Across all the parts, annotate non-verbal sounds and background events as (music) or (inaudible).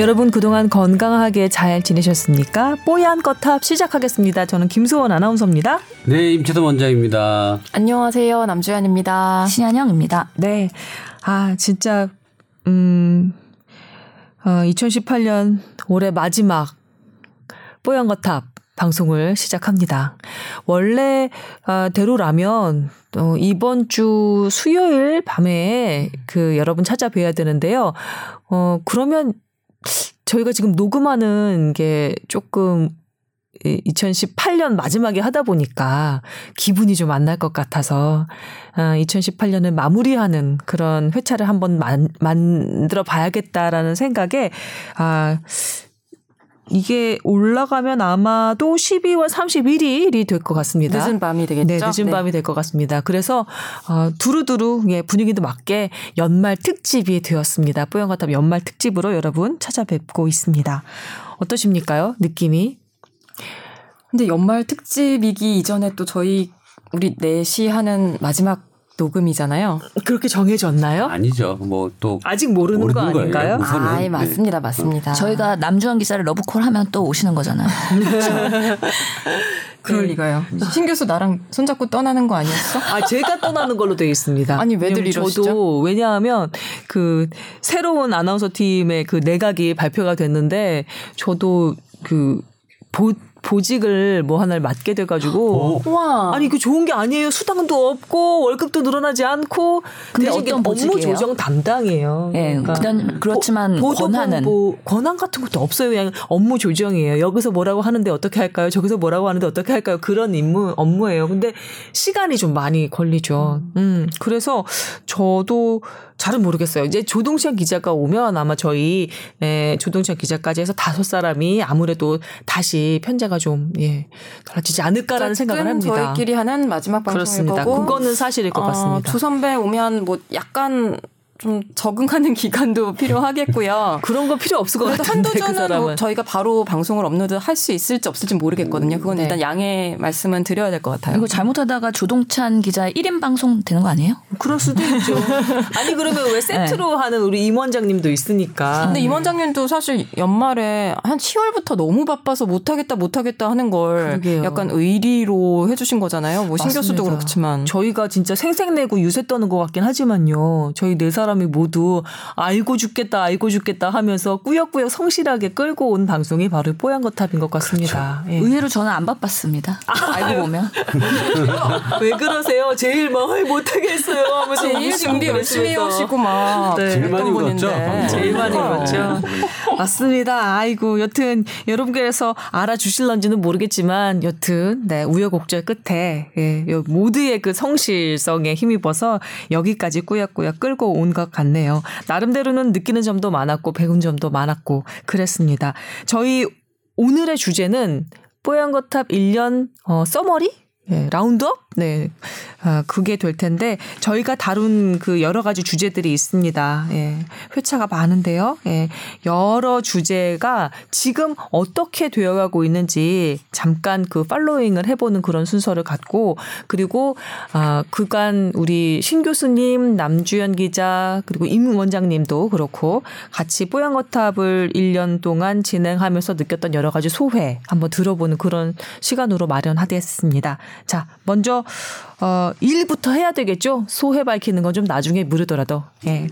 여러분 그동안 건강하게 잘 지내셨습니까? 뽀얀 거탑 시작하겠습니다. 저는 김수원 아나운서입니다. 네, 임채도 원장입니다. 안녕하세요. 남주현입니다. 신한영입니다. 네. 아, 진짜, 음, 어, 2018년 올해 마지막 뽀얀 거탑 방송을 시작합니다. 원래 아, 대로라면 어, 이번 주 수요일 밤에 그 여러분 찾아뵈야 되는데요. 어 그러면 저희가 지금 녹음하는 게 조금 2018년 마지막에 하다 보니까 기분이 좀 안 날 것 같아서 2018년을 마무리하는 그런 회차를 한번 만, 만들어 봐야겠다라는 생각에 아 이게 올라가면 아마도 12월 31일이 될 것 같습니다. 늦은 밤이 되겠죠. 네, 늦은 네. 밤이 될 것 같습니다. 그래서 어, 두루두루 예, 분위기도 맞게 연말 특집이 되었습니다. 뽀얀거탑 연말 특집으로 여러분 찾아뵙고 있습니다. 어떠십니까요? 느낌이? 근데 연말 특집이기 이전에 또 저희 우리 넷이 하는 마지막 녹음이잖아요. 그렇게 정해졌나요? 아니죠. 뭐 또 아직 모르는, 모르는 거 아닌가요? 아, 네. 맞습니다, 맞습니다. 저희가 남주환 기사를 러브콜 하면 또 오시는 거잖아요. (laughs) (laughs) 그럴 리가요. 신 교수 나랑 손잡고 떠나는 거 아니었어? 아 제가 떠나는 걸로 되어 있습니다. 아니 왜들 이러시죠? 저도 왜냐하면 그 새로운 아나운서 팀의 그 내각이 발표가 됐는데 저도 그 보, 보직을 뭐 하나를 맡게 돼가지고 어. 와 아니 그 좋은 게 아니에요 수당도 없고 월급도 늘어나지 않고 근데 어떤 보직이에요? 업무 조정 담당이에요. 예, 네, 그러니까 그렇지만 보, 권한은 뭐 권한 같은 것도 없어요. 그냥 업무 조정이에요. 여기서 뭐라고 하는데 어떻게 할까요? 저기서 뭐라고 하는데 어떻게 할까요? 그런 임무 업무예요. 근데 시간이 좀 많이 걸리죠. 음 그래서 저도 잘은 모르겠어요. 이제 조동찬 기자가 오면 아마 저희 에, 조동찬 기자까지 해서 다섯 사람이 아무래도 다시 편 제가 좀 예, 달라지지 않을까라는 생각을 합니다. 저희끼리 하는 마지막 방송일 그렇습니다. 거고 그거는 사실일 것 어, 같습니다. 조 선배 오면 뭐 약간 좀 적응하는 (laughs) 기간도 필요하겠고요. (laughs) 그런 거 필요 없을 것 같은데 한두 그 주는 뭐 저희가 바로 방송을 업로드 할 수 있을지 없을지 모르겠거든요. 그건 네. 일단 양해 말씀은 드려야 될 것 같아요. 이거 잘못하다가 조동찬 기자 1인 방송 되는 거 아니에요? 그럴 수도 있죠. (laughs) 아니 그러면 왜 세트로 네. 하는 우리 임 원장님도 있으니까. 근데 임 원장님도 사실 연말에 한 10월부터 너무 바빠서 못하겠다 못하겠다 하는 걸 그러게요. 약간 의리로 해주신 거잖아요. 뭐 신 교수도 그렇지만 저희가 진짜 생색내고 유세 떠는 것 같긴 하지만요. 저희 네 사람 사람이 모두 알고 죽겠다, 알고 죽겠다 하면서 꾸역꾸역 성실하게 끌고 온 방송이 바로 뽀얀거탑인 것 같습니다. 그렇죠. 예. 의외로 저는 안 바빴습니다. 아, 알고 보면. (laughs) 왜 그러세요? 제일 막 못하겠어요 하면서 제일 준비 열심히 해오시고 막. 네. 제일 많이 울었죠? 제일 많이 울었죠. 맞습니다. 아이고, 여튼 여러분께서 알아주실런지는 모르겠지만 여튼 네, 우여곡절 끝에 예, 모두의 그 성실성에 힘입어서 여기까지 꾸역꾸역 끌고 온 것것 같네요. 나름대로는 느끼는 점도 많았고 배운 점도 많았고 그랬습니다. 저희 오늘의 주제는 뽀얀거탑 1년 어, summary? 예, roundup? 네. 아, 그게 될 텐데 저희가 다룬 그 여러 가지 주제들이 있습니다. 예. 회차가 많은데요. 예. 여러 주제가 지금 어떻게 되어 가고 있는지 잠깐 그 following을 해 보는 그런 순서를 갖고 그리고 아, 그간 우리 신 교수님, 남주현 기자 그리고 임 원장님도 그렇고 같이 뽀얀거탑을 1년 동안 진행하면서 느꼈던 여러 가지 소회 한번 들어보는 그런 시간으로 마련하겠습니다. 자, 먼저 어, 일부터 해야 되겠죠? 소회 밝히는 건 좀 나중에 무르더라도. 예.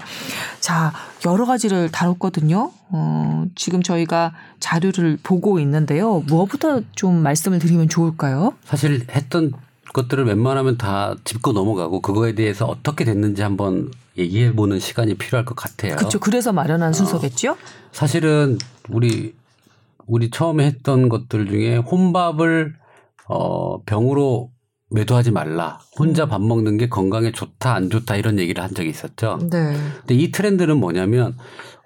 자, 여러 가지를 다뤘거든요. 어, 지금 저희가 자료를 보고 있는데요. 무엇부터 좀 말씀을 드리면 좋을까요? 사실 했던 것들을 웬만하면 다 짚고 넘어가고 그거에 대해서 어떻게 됐는지 한번 얘기해 보는 시간이 필요할 것 같아요. 그렇죠. 그래서 마련한 순서겠죠? 어, 사실은 우리 우리 처음에 했던 것들 중에 혼밥을 어 병으로 매도하지 말라. 혼자 밥 먹는 게 건강에 좋다, 안 좋다 이런 얘기를 한 적이 있었죠. 네. 근데 이 트렌드는 뭐냐면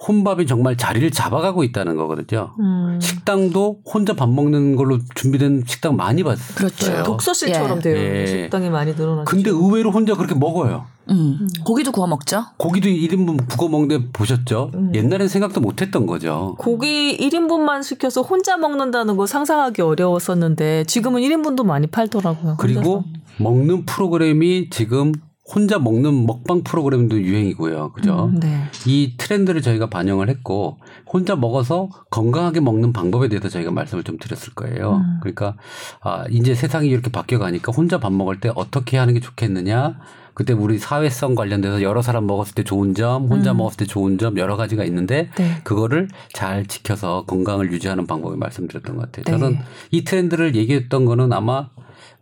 혼밥이 정말 자리를 잡아가고 있다는 거거든요. 음. 식당도 혼자 밥 먹는 걸로 준비된 식당 많이 봤어요. 그렇죠. 독서실처럼 예. 되어 예. 식당이 많이 늘어났죠. 근데 의외로 혼자 그렇게 먹어요. 음. 고기도 구워 먹죠. 고기도 1인분 구워 먹는데 보셨죠? 음. 옛날엔 생각도 못 했던 거죠. 고기 1인분만 시켜서 혼자 먹는다는 거 상상하기 어려웠었는데 지금은 1인분도 많이 팔더라고요. 그리고 먹는 프로그램이 지금 혼자 먹는 먹방 프로그램도 유행이고요. 그죠? 음, 네. 이 트렌드를 저희가 반영을 했고 혼자 먹어서 건강하게 먹는 방법에 대해서 저희가 말씀을 좀 드렸을 거예요. 음. 그러니까 아 이제 세상이 이렇게 바뀌어 가니까 혼자 밥 먹을 때 어떻게 하는 게 좋겠느냐 그때 우리 사회성 관련돼서 여러 사람 먹었을 때 좋은 점, 혼자 음. 먹었을 때 좋은 점 여러 가지가 있는데 네. 그거를 잘 지켜서 건강을 유지하는 방법을 말씀드렸던 것 같아요. 네. 저는 이 트렌드를 얘기했던 거는 아마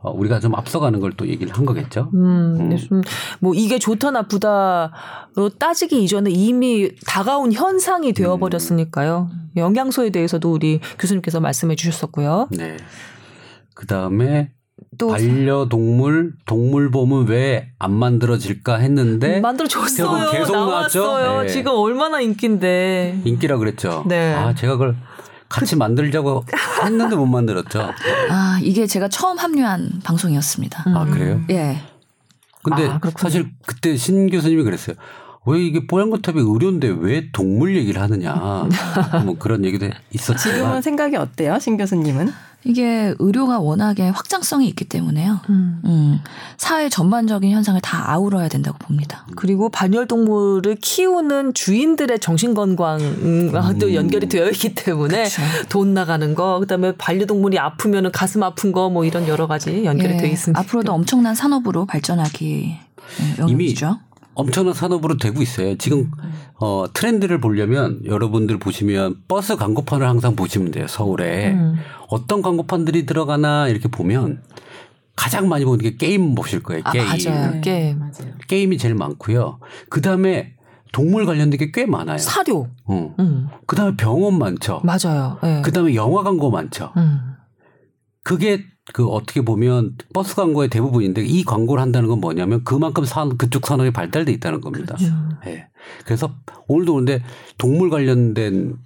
어, 우리가 좀 앞서가는 걸 또 얘기를 한 거겠죠. 음, 음. 좀, 뭐 이게 좋다 나쁘다로 따지기 이전에 이미 다가온 현상이 되어버렸으니까요. 영양소에 대해서도 우리 교수님께서 말씀해 주셨었고요. 네. 그 다음에 또 반려동물 동물보험은 왜 안 만들어질까 했는데 만들어 줬어요. 결국 계속 나왔죠? 나왔어요. 네. 지금 얼마나 인기인데. 인기라 그랬죠. 네. 아 제가 그걸 같이 만들자고 했는데 못 만들었죠. 아, 이게 제가 처음 합류한 방송이었습니다. 음. 아 그래요? 예. 근데 아. 사실 그때 신 교수님이 그랬어요. 왜 이게 뽀얀거탑이 의료인데 왜 동물 얘기를 하느냐 뭐 그런 얘기도 (laughs) 있었지만 지금은 생각이 어때요, 신 교수님은? 이게 의료가 워낙에 확장성이 있기 때문에요. 음. 음, 사회 전반적인 현상을 다 아우러야 된다고 봅니다. 그리고 반려동물을 키우는 주인들의 정신 건강과도 음. 연결이 되어 있기 때문에 그쵸. 돈 나가는 거, 그다음에 반려동물이 아프면은 가슴 아픈 거 뭐 이런 여러 가지 연결이 예, 되어 있습니다. 앞으로도 엄청난 산업으로 발전하기 예, 영역이죠. 엄청난 산업으로 되고 있어요. 지금 어 트렌드를 보려면 여러분들 보시면 버스 광고판을 항상 보시면 돼요. 서울에 음. 어떤 광고판들이 들어가나 이렇게 보면 가장 많이 보는 게 게임 보실 거예요. 아, 게임. 맞아요. 게임, 맞아요. 게임이 제일 많고요. 그 다음에 동물 관련된 게 꽤 많아요. 사료. 어. 음. 그 다음에 병원 많죠. 맞아요. 예. 그 다음에 영화 광고 많죠. 음. 그게 그 어떻게 보면 버스 광고의 대부분인데 이 광고를 한다는 건 뭐냐면 그만큼 산 그쪽 산업이 발달돼 있다는 겁니다. 그렇죠. 예. 그래서 오늘도 근데 동물 관련된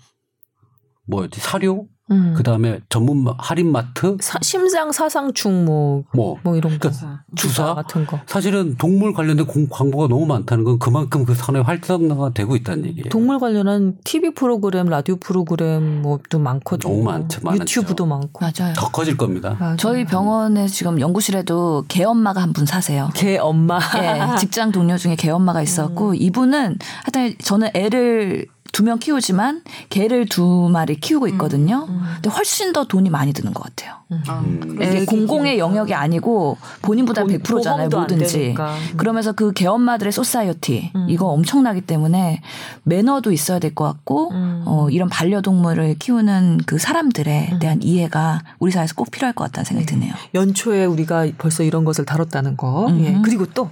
뭐였지 사료 음. 그 다음에 전문 할인 마트 사- 심장 사상충 뭐, 뭐뭐 이런 거. 그러니까 주사 같은 거. 사실은 동물 관련된 공- 광고가 너무 많다는 건 그만큼 그 산업이 활성화가 되고 있다는 얘기예요. 동물 관련한 TV 프로그램, 라디오 프로그램 뭐도 많거든요. 너무 많죠, 많았죠. 유튜브도 많고. 맞아요. 더 커질 겁니다. 맞아요. 저희 병원에 지금 연구실에도 개 엄마가 한 분 사세요. 개 엄마. 예, 직장 동료 중에 개 엄마가 있었고 음. 이분은 하여튼 저는 애를 두 명 키우지만 개를 두 마리 키우고 있거든요. 음. 근데 훨씬 더 돈이 많이 드는 것 같아요. 음. 이게 애기 공공의 영역이 아니고 본인 부담 본- 100%잖아요, 보험도 안 뭐든지. 음. 그러면서 그 개엄마들의 society 음. 이거 엄청나기 때문에 매너도 있어야 될 것 같고 음. 어, 이런 반려동물을 키우는 그 사람들에 음. 대한 이해가 우리 사회에서 꼭 필요할 것 같다는 생각이 드네요. 연초에 우리가 벌써 이런 것을 다뤘다는 거. 예. 그리고 또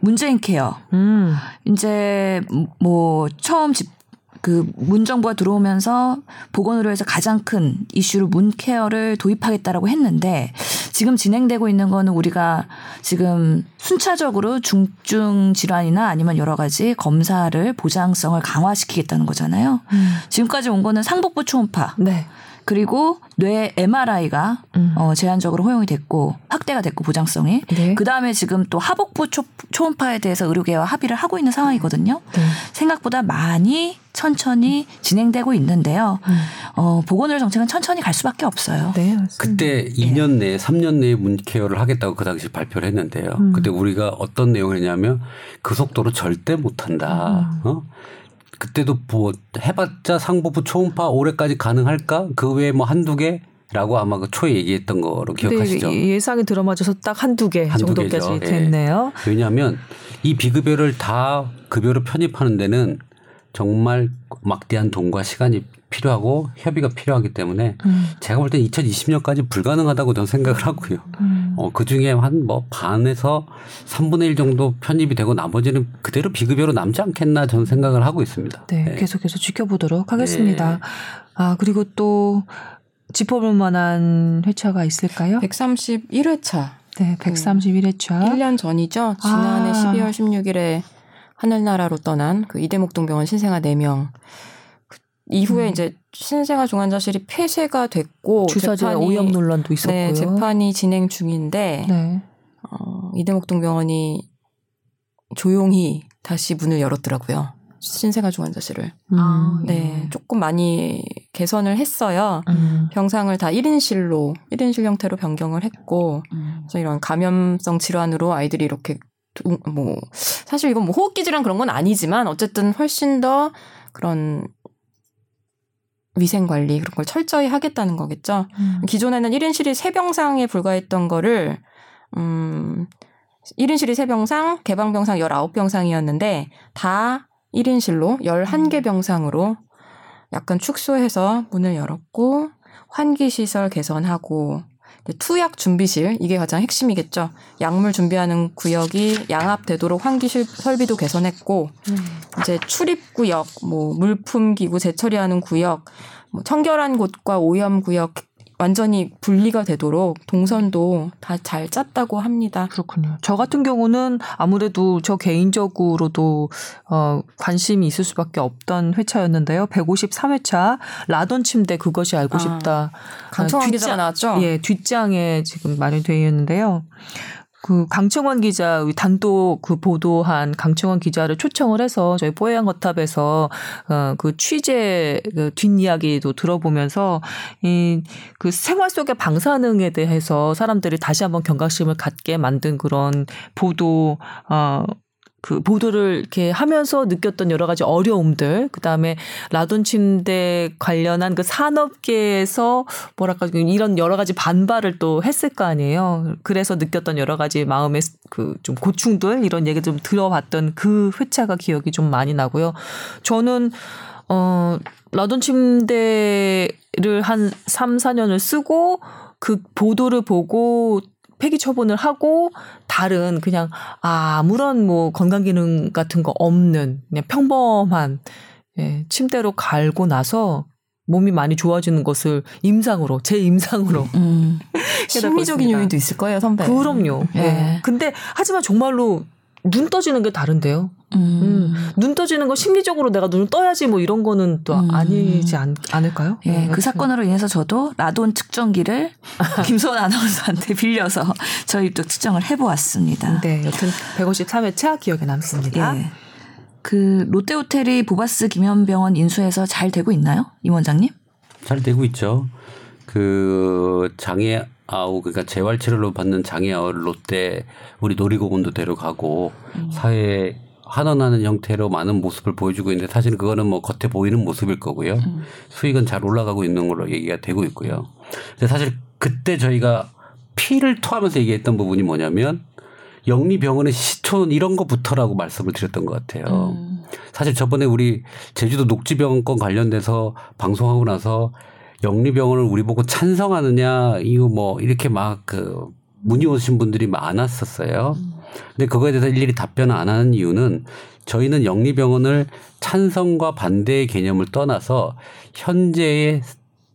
문재인 케어 음. 이제 뭐 처음 집 그 문정부가 들어오면서 보건의료에서 가장 큰 이슈로 문케어를 도입하겠다라고 했는데 지금 진행되고 있는 거는 우리가 지금 순차적으로 중증 질환이나 아니면 여러 가지 검사를 보장성을 강화시키겠다는 거잖아요. 지금까지 온 거는 상복부 초음파 네. 그리고 뇌 MRI가 음. 어, 제한적으로 허용이 됐고 확대가 됐고 보장성이 네. 그 다음에 지금 또 하복부 초, 초음파에 대해서 의료계와 합의를 하고 있는 상황이거든요. 네. 생각보다 많이 천천히 진행되고 있는데요. 어, 보건의료 정책은 천천히 갈 수밖에 없어요. 네. 그때 2년 내에 3년 내에 문케어를 하겠다고 그 당시 발표를 했는데요. 음. 그때 우리가 어떤 내용을 했냐면 그 속도로 절대 못한다. 음. 어? 그때도 뭐 해봤자 상복부 초음파 올해까지 가능할까? 그 외에 뭐 한두 개 라고 아마 그 초에 얘기했던 거로 기억하시죠? 예상이 들어맞아서 딱 한두 개 한두 정도까지 개죠. 예. 됐네요. 왜냐하면 이 비급여를 다 급여로 편입하는 데는 정말 막대한 돈과 시간이 필요하고 협의가 필요하기 때문에 음. 제가 볼 때 2020년까지 불가능하다고 저는 생각을 하고요. 음. 어, 그 중에 한 뭐 반에서 3분의 1 정도 편입이 되고 나머지는 그대로 비급여로 남지 않겠나 저는 생각을 하고 있습니다. 네, 네. 계속해서 지켜보도록 하겠습니다. 네. 아 그리고 또 짚어볼 만한 회차가 있을까요? 131회차. 네, 131회차. 1년 전이죠. 지난해 아. 12월 16일에 하늘나라로 떠난 그 이대목동병원 신생아 4명. 그 이후에 음. 이제 신생아 중환자실이 폐쇄가 됐고 주사제 재판이- 오염 논란도 있었고요. 네, 재판이 진행 중인데 네. 어, 이대목동병원이 조용히 다시 문을 열었더라고요. 신생아 중환자실을. 아, 음. 네, 조금 많이 개선을 했어요. 음. 병상을 다 1인실로 1인실 형태로 변경을 했고 음. 그래서 이런 감염성 질환으로 아이들이 이렇게 뭐 사실 이건 뭐 호흡기 질환 그런 건 아니지만 어쨌든 훨씬 더 그런 위생 관리 그런 걸 철저히 하겠다는 거겠죠. 음. 기존에는 1인실이 3병상에 불과했던 거를 음 1인실이 3병상, 개방병상 19병상이었는데 다 1인실로 11개 병상으로 약간 축소해서 문을 열었고 환기 시설 개선하고 투약 준비실 이게 가장 핵심이겠죠. 약물 준비하는 구역이 양압되도록 환기 설비도 개선했고 음. 이제 출입 구역, 뭐 물품 기구 재처리하는 구역, 뭐 청결한 곳과 오염 구역 완전히 분리가 되도록 동선도 다 잘 짰다고 합니다. 그렇군요. 저 같은 경우는 아무래도 저 개인적으로도 어 관심이 있을 수밖에 없던 회차였는데요. 153회차 라돈 침대 그것이 알고 아, 싶다. 강청원 기자가 나왔죠? 예, 뒷장에 지금 마련되어 있는데요. 그 강청원 기자 단독 그 보도한 강청원 기자를 초청을 해서 저희 뽀얀 거탑에서 어그 취재 그 뒷이야기도 들어보면서 이그 생활 속의 방사능에 대해서 사람들이 다시 한번 경각심을 갖게 만든 그런 보도 어 그 보도를 이렇게 하면서 느꼈던 여러 가지 어려움들, 그 다음에 라돈 침대 관련한 그 산업계에서 뭐랄까 이런 여러 가지 반발을 또 했을 거 아니에요. 그래서 느꼈던 여러 가지 마음의 그 좀 고충들 이런 얘기 좀 들어봤던 그 회차가 기억이 좀 많이 나고요. 저는 어 라돈 침대를 한 3, 4년을 쓰고 그 보도를 보고 폐기 처분을 하고 다른 그냥 아무런 뭐 건강 기능 같은 거 없는 그냥 평범한 예, 침대로 갈고 나서 몸이 많이 좋아지는 것을 임상으로 제 임상으로 음. (laughs) 심리적인 요인도 있을 거예요 선배. 그럼요. 예. 네. 근데 하지만 정말로 눈 떠지는 게 다른데요. 음. 음. 눈 떠지는 거 심리적으로 내가 눈을 떠야지 뭐 이런 거는 또 음. 아니지 않, 않을까요? 예, 네, 그 사건으로 인해서 저도 라돈 측정기를 (laughs) 김소원 아나운서한테 빌려서 저희 또 측정을 해보았습니다. 네, 여튼 153회차 기억에 남습니다. 예. 그 롯데호텔이 보바스 김현병원 인수해서 잘 되고 있나요, 임 원장님? 잘 되고 있죠. 그 장애 아우 그러니까 재활 치료를 받는 장애 아우를 롯데 우리 놀이공원도 데려가고 음. 사회에 환원하는 형태로 많은 모습을 보여주고 있는데 사실은 그거는 뭐 겉에 보이는 모습일 거고요. 음. 수익은 잘 올라가고 있는 걸로 얘기가 되고 있고요. 근데 사실 그때 저희가 피를 토하면서 얘기했던 부분이 뭐냐면 영리병원의 시촌 이런 거부터라고 말씀을 드렸던 것 같아요. 음. 사실 저번에 우리 제주도 녹지병원 건 관련돼서 방송하고 나서 영리병원을 우리 보고 찬성하느냐 이거 뭐 이렇게 막 그 문의 오신 분들이 많았었어요. 근데 그거에 대해서 일일이 답변을 안 하는 이유는 저희는 영리병원을 찬성과 반대의 개념을 떠나서 현재의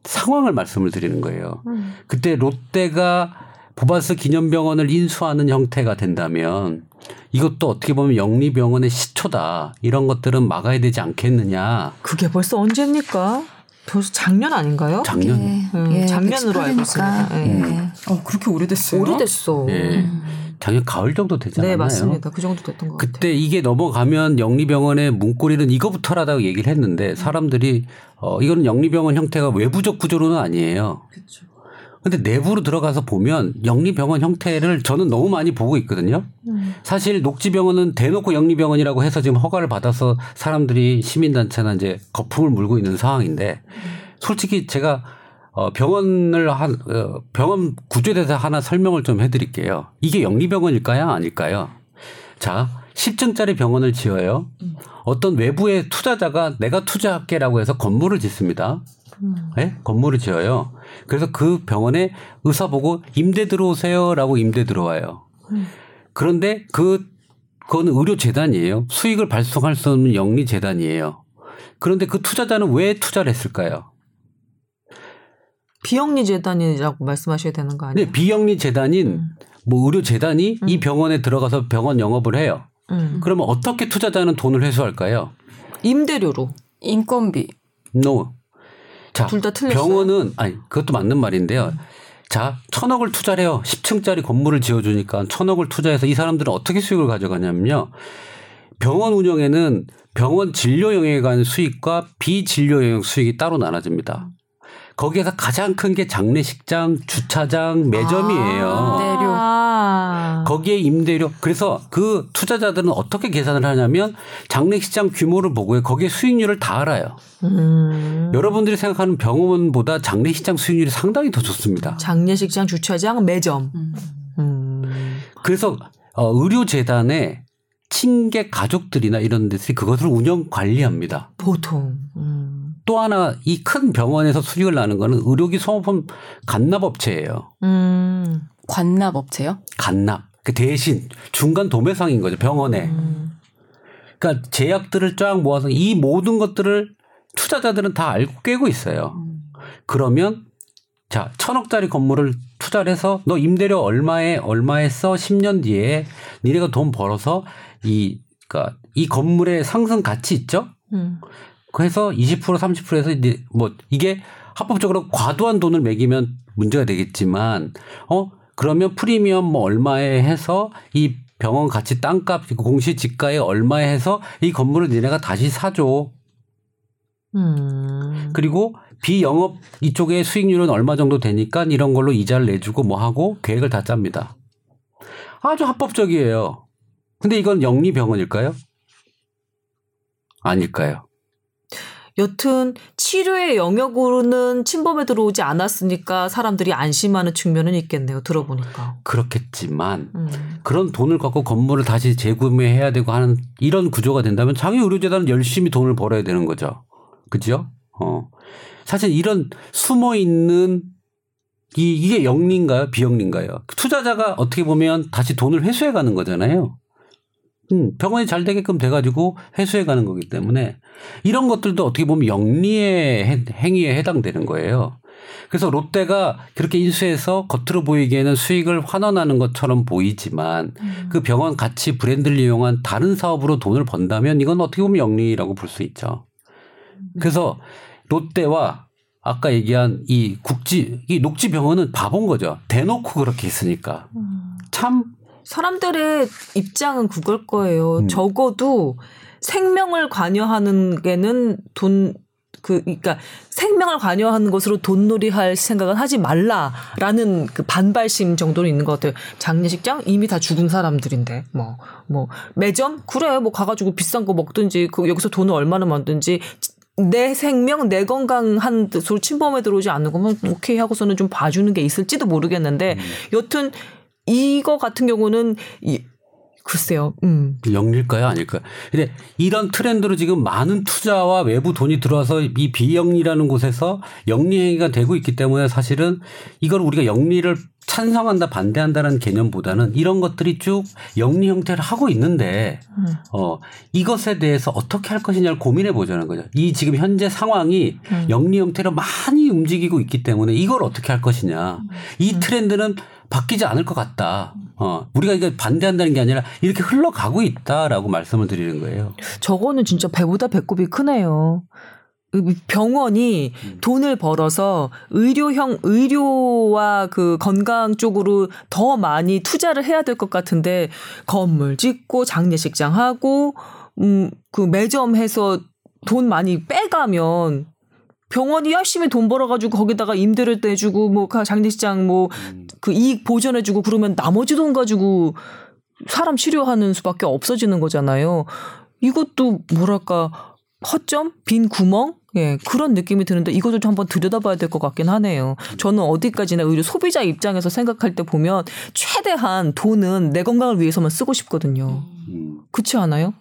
상황을 말씀을 드리는 거예요. 그때 롯데가 보바스 기념병원을 인수하는 형태가 된다면 이것도 어떻게 보면 영리병원의 시초다. 이런 것들은 막아야 되지 않겠느냐. 그게 벌써 언제입니까? 벌써 작년 아닌가요? 작년. 예, 음, 예, 작년으로 알고 있습니다. 예. 음. 어, 그렇게 오래됐어요? 오래됐어. 예. 작년 가을 정도 되지 않았나요? 네, 맞습니다. 그 정도 됐던 것 같아요. 그때 이게 넘어가면 영리병원의 문고리는 이거부터라다고 얘기를 했는데 사람들이 어 이거는 영리병원 형태가 외부적 구조로는 아니에요. 그렇죠. 근데 내부로 들어가서 보면 영리병원 형태를 저는 너무 많이 보고 있거든요. 음. 사실 녹지병원은 대놓고 영리병원이라고 해서 지금 허가를 받아서 사람들이 시민단체나 이제 거품을 물고 있는 상황인데 솔직히 제가 어 병원을 한 어, 병원 구조에 대해서 하나 설명을 좀 해드릴게요. 이게 영리병원일까요, 아닐까요? 자, 10층짜리 병원을 지어요. 어떤 외부의 투자자가 내가 투자할게라고 해서 건물을 짓습니다. 네? 건물을 지어요. 그래서 그 병원에 의사 보고 임대 들어오세요라고 임대 들어와요. 그런데 그 그거는 의료 재단이에요. 수익을 발송할 수 없는 영리 재단이에요. 그런데 그 투자자는 왜 투자를 했을까요? 비영리 재단이라고 말씀하셔야 되는 거 아니에요? 네, 비영리 재단인 음. 뭐 의료 재단이 음. 이 병원에 들어가서 병원 영업을 해요. 음. 그러면 어떻게 투자자는 돈을 회수할까요? 임대료로. 인건비. No. 자, 둘다 틀렸어요. 병원은 아니 그것도 맞는 말인데요. 자, 천억을 투자를 해요. 10층짜리 건물을 지어주니까 천억을 투자해서 이 사람들은 어떻게 수익을 가져가냐면요. 병원 운영에는 병원 진료 영역에 관한 수익과 비진료 영역 수익이 따로 나눠집니다. 거기에서 가장 큰 게 장례식장, 주차장, 매점이에요. 임대료. 아. 거기에 임대료. 그래서 그 투자자들은 어떻게 계산을 하냐면 장례식장 규모를 보고요. 거기에 수익률을 다 알아요. 음. 여러분들이 생각하는 병원보다 장례식장 수익률이 상당히 더 좋습니다. 장례식장, 주차장, 매점. 음. 음. 그래서 어, 의료재단에 친객 가족들이나 이런 데들이 그것을 운영 관리합니다. 보통. 음. 또 하나 이 큰 병원에서 수익을 나는 거는 의료기 소모품 간납업체예요. 음. 관납업체요? 간납. 그 대신 중간 도매상인 거죠. 병원에. 음. 그러니까 제약들을 쫙 모아서 이 모든 것들을 투자자들은 다 알고 꿰고 있어요. 그러면 자 천억짜리 건물을 투자를 해서 너 임대료 얼마에 얼마에 써 10년 뒤에 니네가 돈 벌어서 이 그러니까 이 건물의 상승 가치 있죠? 음. 그래서 20% 30%에서 이제 뭐 이게 합법적으로 과도한 돈을 매기면 문제가 되겠지만 어 그러면 프리미엄 뭐 얼마에 해서 이 병원 가치 땅값 공시 지가에 얼마에 해서 이 건물을 니네가 다시 사줘. 음. 그리고 비영업 이쪽에 수익률은 얼마 정도 되니까 이런 걸로 이자를 내주고 뭐 하고 계획을 다 짭니다. 아주 합법적이에요. 근데 이건 영리 병원일까요? 아닐까요? 여튼 치료의 영역으로는 침범에 들어오지 않았으니까 사람들이 안심하는 측면은 있겠네요. 들어보니까. 그렇겠지만 음. 그런 돈을 갖고 건물을 다시 재구매해야 되고 하는 이런 구조가 된다면 장애 의료재단은 열심히 돈을 벌어야 되는 거죠. 그죠? 어. 사실 이런 숨어 있는 이, 이게 영리인가요? 비영리인가요? 투자자가 어떻게 보면 다시 돈을 회수해 가는 거잖아요. 음, 병원이 잘 되게끔 돼가지고 회수해 가는 거기 때문에 이런 것들도 어떻게 보면 영리의 해- 행위에 해당되는 거예요. 그래서 롯데가 그렇게 인수해서 겉으로 보이기에는 수익을 환원하는 것처럼 보이지만 그 병원 가치 브랜드를 이용한 다른 사업으로 돈을 번다면 이건 어떻게 보면 영리라고 볼 수 있죠. 그래서 롯데와 아까 얘기한 이 국지, 이 녹지병원은 바본 거죠. 대놓고 그렇게 했으니까. 참 사람들의 입장은 그걸 거예요. 음. 적어도 생명을 관여하는 게는 돈, 그, 그니까 생명을 관여하는 것으로 돈놀이 할 생각은 하지 말라라는 그 반발심 정도는 있는 것 같아요. 장례식장 이미 다 죽은 사람들인데, 뭐, 뭐, 매점? 그래, 뭐 가가지고 비싼 거 먹든지, 그 여기서 돈을 얼마나 만든지, 내 생명, 내 건강한 뜻으로 침범에 들어오지 않는 거면 오케이 하고서는 좀 봐주는 게 있을지도 모르겠는데, 여튼 이거 같은 경우는 이 글쎄요. 음. 영리일까요? 아닐까요? 근데 이런 트렌드로 지금 많은 투자와 외부 돈이 들어와서 이 비영리라는 곳에서 영리 행위가 되고 있기 때문에 사실은 이걸 우리가 영리를 찬성한다 반대한다는 개념보다는 이런 것들이 쭉 영리 형태를 하고 있는데 음. 어 이것에 대해서 어떻게 할 것이냐를 고민해 보자는 거죠. 이 지금 현재 상황이 음. 영리 형태로 많이 움직이고 있기 때문에 이걸 어떻게 할 것이냐. 이 음. 트렌드는 바뀌지 않을 것 같다. 어, 우리가 이거 반대한다는 게 아니라 이렇게 흘러가고 있다라고 말씀을 드리는 거예요. 저거는 진짜 배보다 배꼽이 크네요. 이 병원이 돈을 벌어서 의료형 의료와 그 건강 쪽으로 더 많이 투자를 해야 될 것 같은데 건물 짓고 장례식장 하고 음 그 매점해서 돈 많이 빼가면 병원이 열심히 돈 벌어가지고 거기다가 임대를 내주고 뭐 장례식장 뭐 그 이익 보전해주고 그러면 나머지 돈 가지고 사람 치료하는 수밖에 없어지는 거잖아요. 이것도 뭐랄까 허점, 빈 구멍, 예 그런 느낌이 드는데 이것도 한번 들여다봐야 될 것 같긴 하네요. 저는 어디까지나 의료 소비자 입장에서 생각할 때 보면 최대한 돈은 내 건강을 위해서만 쓰고 싶거든요. 음. 그렇지 않아요?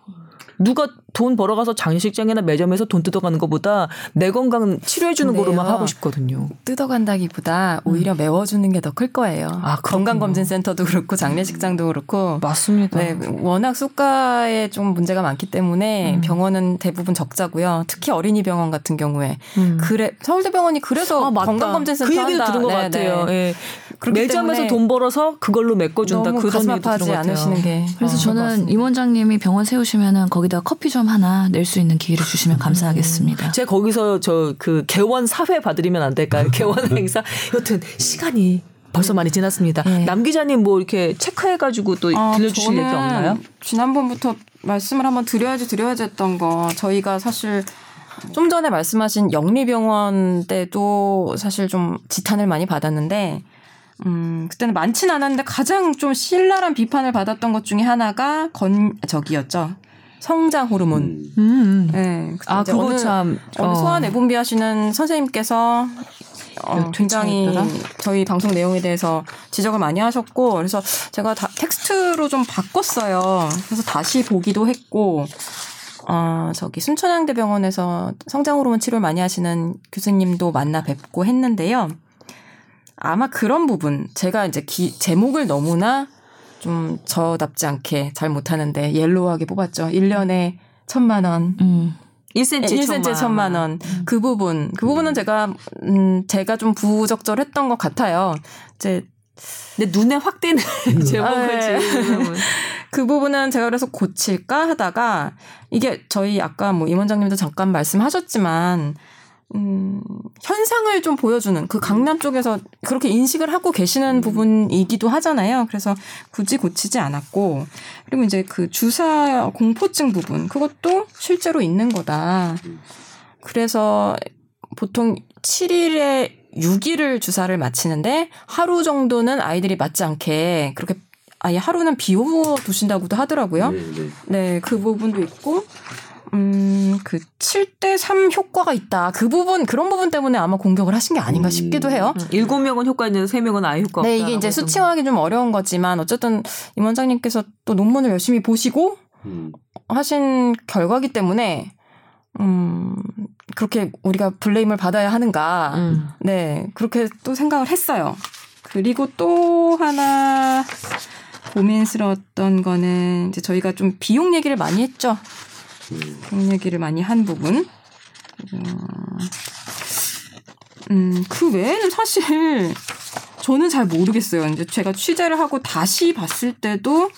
누가 돈 벌어가서 장식장이나 매점에서 돈 뜯어가는 것보다 내 건강 치료해주는. 거로만 하고 싶거든요. 뜯어간다기보다 오히려 메워주는 게 더 클 거예요. 음. 아. 건강검진센터도 그렇고 장례식장도 그렇고 맞습니다. 네, 워낙 수가에 좀 문제가 많기 때문에 음. 병원은 대부분 적자고요. 특히 어린이 병원 같은 경우에 음. 그래 서울대병원이 그래서 아, 맞다. 건강검진센터 그 얘기도 한다. 들은 것 네, 같아요. 네. 예. 그렇기 매점에서 돈 벌어서 그걸로 메꿔준다. 너무 그런 가슴 아파하지. 않으시는 게 그래서 어, 저는. 임 원장님이 병원 세우시면은 거기다 커피 점 하나 낼 수 있는 기회를 주시면 감사하겠습니다. 제가 거기서 저 그 개원 사회 봐드리면 안 될까요? (laughs) 개원 행사. 여튼 시간이 벌써 많이 지났습니다. 네. 남 기자님 뭐 이렇게 체크해가지고 또 아, 들려주실 얘기 없나요? 지난번부터 말씀을 한번 드려야지 드려야지 했던 거 저희가 사실 좀 전에 말씀하신 영리병원 때도 사실 좀 지탄을 많이 받았는데 음, 그때는 많진 않았는데 가장 좀 신랄한 비판을 받았던 것 중에 하나가 건 저기였죠. 성장 호르몬. 음. 음. 네. 아, 그거 어느- 참. 어. 소아 내분비 하시는 선생님께서 어, 몇 굉장히? 저희 방송 내용에 대해서 지적을 많이 하셨고 그래서 제가 다 텍스트로 좀 바꿨어요. 그래서 다시 보기도 했고 어, 저기 순천향대병원에서 성장 호르몬 치료를 많이 하시는 교수님도 만나 뵙고 했는데요. 아마 그런 부분 제가 이제 기, 제목을 너무나 좀 저답지 않게 잘 못하는데 옐로우하게 뽑았죠. 1년에 천만 원, 음. 1cm, 1cm 천만 원. 그 부분. 그 부분은 제가, 음, 제가 좀 부적절했던 것 같아요. 이제 근데 눈에 확 띄는 (laughs) 제목을 네. 지금. (laughs) 그 부분은 제가 그래서 고칠까 하다가 이게 저희 아까 뭐 임원장님도 잠깐 말씀하셨지만 음, 현상을 좀 보여주는 그 강남 쪽에서 그렇게 인식을 하고 계시는 부분이기도 하잖아요. 그래서 굳이 고치지 않았고 그리고 이제 그 주사 공포증 부분 그것도 실제로 있는 거다. 그래서 보통 7일에 6일을 주사를 맞히는데 하루 정도는 아이들이 맞지 않게 그렇게 아예 하루는 비워 두신다고도 하더라고요. 네, 네. 네, 그 부분도 있고, 음, 그 7대 3 효과가 있다. 그 부분, 그런 부분 때문에 아마 공격을 하신 게 아닌가 음. 싶기도 해요. 일곱 명은 효과 있는데 세 명은 아예 효과 없다. 네, 이게 이제 수치화하기 좀 어려운 거지만, 어쨌든 임 원장님께서 또 논문을 열심히 보시고 음. 하신 결과기 때문에, 음, 그렇게 우리가 블레임을 받아야 하는가. 음. 네, 그렇게 또 생각을 했어요. 그리고 또 하나 고민스러웠던 거는 이제 저희가 좀 비용 얘기를 많이 했죠. 비용 얘기를 많이 한 부분. 음, 그 외에는 사실 저는 잘 모르겠어요. 이제 제가 취재를 하고 다시 봤을 때도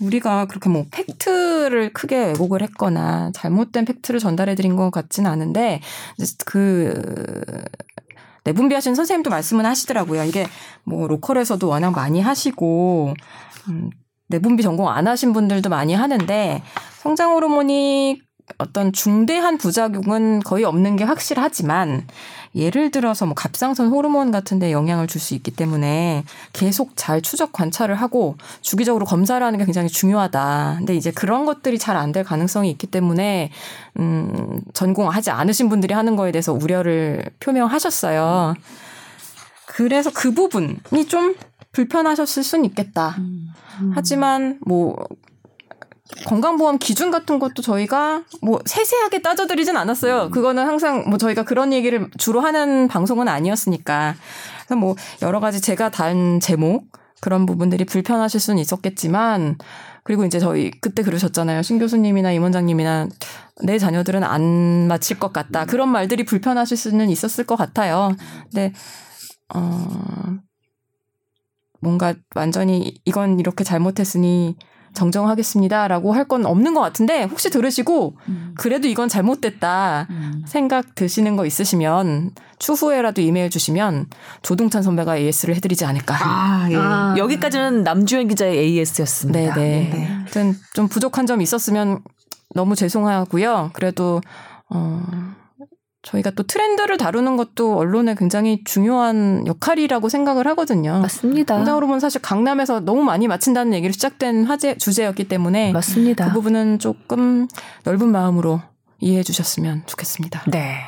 우리가 그렇게 뭐 팩트를 크게 왜곡을 했거나 잘못된 팩트를 전달해 드린 것 같지는 않은데 그 내분비하신 선생님도 말씀은 하시더라고요. 이게 뭐 로컬에서도 워낙 많이 하시고 음, 내분비 전공 안 하신 분들도 많이 하는데 성장 호르몬이 어떤 중대한 부작용은 거의 없는 게 확실하지만 예를 들어서 뭐 갑상선 호르몬 같은 데 영향을 줄 수 있기 때문에 계속 잘 추적 관찰을 하고 주기적으로 검사를 하는 게 굉장히 중요하다. 근데 이제 그런 것들이 잘 안 될 가능성이 있기 때문에 음 전공하지 않으신 분들이 하는 거에 대해서 우려를 표명하셨어요. 그래서 그 부분이 좀 불편하셨을 수는 있겠다. 하지만 뭐 건강보험 기준 같은 것도 저희가 뭐 세세하게 따져드리진 않았어요. 그거는 항상 뭐 저희가 그런 얘기를 주로 하는 방송은 아니었으니까. 그래서 뭐 여러 가지 제가 단 제목 그런 부분들이 불편하실 수는 있었겠지만 그리고 이제 저희 그때 그러셨잖아요. 신 교수님이나 임 원장님이나 내 자녀들은 안 맞힐 것 같다. 그런 말들이 불편하실 수는 있었을 것 같아요. 근데 어 뭔가 완전히 이건 이렇게 잘못했으니 정정하겠습니다라고 할 건 없는 것 같은데 혹시 들으시고 그래도 이건 잘못됐다 생각 드시는 거 있으시면 추후에라도 이메일 주시면 조동찬 선배가 AS를 해드리지 않을까. 아, 예. 아. 여기까지는 남주현 기자의 AS였습니다. 네네. 하여튼 좀 부족한 점 있었으면 너무 죄송하고요. 그래도 어 저희가 또 트렌드를 다루는 것도 언론의 굉장히 중요한 역할이라고 생각을 하거든요. 맞습니다. 성장 호르몬 사실 강남에서 너무 많이 맞힌다는 얘기로 시작된 화제 주제였기 때문에 맞습니다. 그 부분은 조금 넓은 마음으로 이해해 주셨으면 좋겠습니다. 네.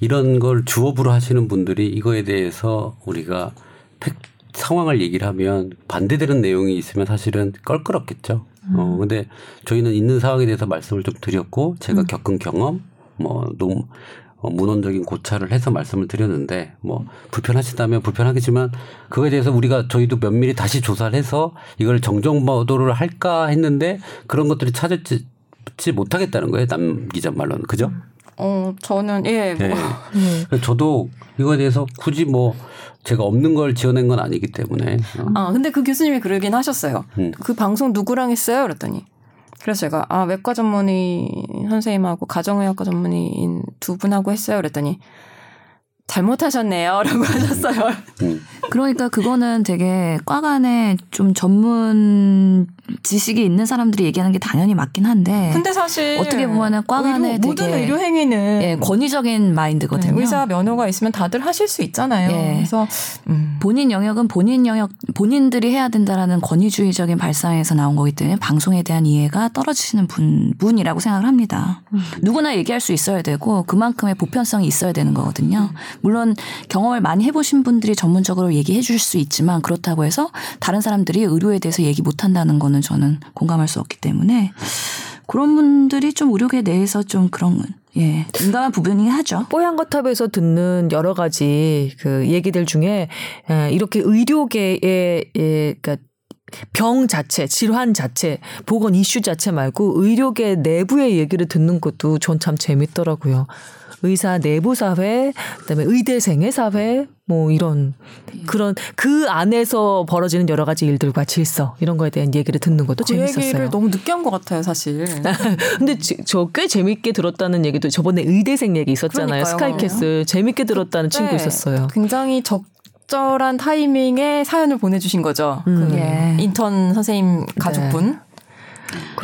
이런 걸 주업으로 하시는 분들이 이거에 대해서 우리가 팩, 상황을 얘기를 하면 반대되는 내용이 있으면 사실은 껄끄럽겠죠. 어, 근데 저희는 있는 상황에 대해서 말씀을 좀 드렸고 제가 겪은 경험, 뭐, 농, 어, 문헌적인 고찰을 해서 말씀을 드렸는데 뭐 불편하시다면 불편하겠지만 그거에 대해서 우리가 저희도 면밀히 다시 조사를 해서 이걸 정정 보도를 할까 했는데 그런 것들이 찾았지 못하겠다는 거예요. 남 기자 말로는. 그죠? 어 저는 예 뭐. 네. 그래서 저도 이거에 대해서 굳이 뭐 제가 없는 걸 지어낸 건 아니기 때문에 어. 아 근데 그 교수님이 그러긴 하셨어요. 음. 그 방송 누구랑 했어요? 그랬더니 그래서 제가 아 외과 전문의 선생님하고 가정의학과 전문의인 두 분하고 했어요. 그랬더니 잘못하셨네요 라고 (laughs) 하셨어요. 음. 그러니까 그거는 되게 과 간에 좀 전문 지식이 있는 사람들이 얘기하는 게 당연히 맞긴 한데 근데 사실 어떻게 보면은 꽝 의료- 안에 모든 의료 행위는 예, 권위적인 마인드거든요. 네, 의사 면허가 있으면 다들 하실 수 있잖아요. 예. 그래서 음. 본인 영역은 본인 영역 본인들이 해야 된다라는 권위주의적인 발상에서 나온 거기 때문에 방송에 대한 이해가 떨어지시는 분 분이라고 생각을 합니다. 누구나 얘기할 수 있어야 되고 그만큼의 보편성이 있어야 되는 거거든요. 물론 경험을 많이 해보신 분들이 전문적으로 얘기해 주실 수 있지만 그렇다고 해서 다른 사람들이 의료에 대해서 얘기 못 한다는 거는 저는 공감할 수 없기 때문에 그런 분들이 좀 의료계 내에서 좀 그런 예 민감한 부분이 하죠. 뽀얀 거탑에서 듣는 여러 가지 그 얘기들 중에 에, 이렇게 의료계의 예, 그러니까 병 자체, 질환 자체, 보건 이슈 자체 말고 의료계 내부의 얘기를 듣는 것도 전 참 재밌더라고요. 의사 내부 사회, 그다음에 의대생의 사회, 뭐 이런 그런 그 안에서 벌어지는 여러 가지 일들과 질서 이런 거에 대한 얘기를 듣는 것도 그 재밌었어요. 얘기를 너무 늦게 한 것 같아요, 사실. (laughs) 근데 저 꽤 재밌게 들었다는 얘기도 저번에 의대생 얘기 있었잖아요. 그러니까요. 스카이캐슬 재밌게 들었다는 친구 네. 있었어요. 굉장히 적 절한 타이밍에 사연을 보내주신 거죠. 음. 그 예. 인턴 선생님 가족분.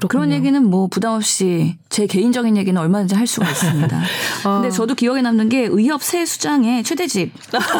그런 얘기는 뭐 부담 없이 제 개인적인 얘기는 얼마든지 할 수가 있습니다. (laughs) 근데 저도 기억에 남는 게 의협 새 수장의 최대집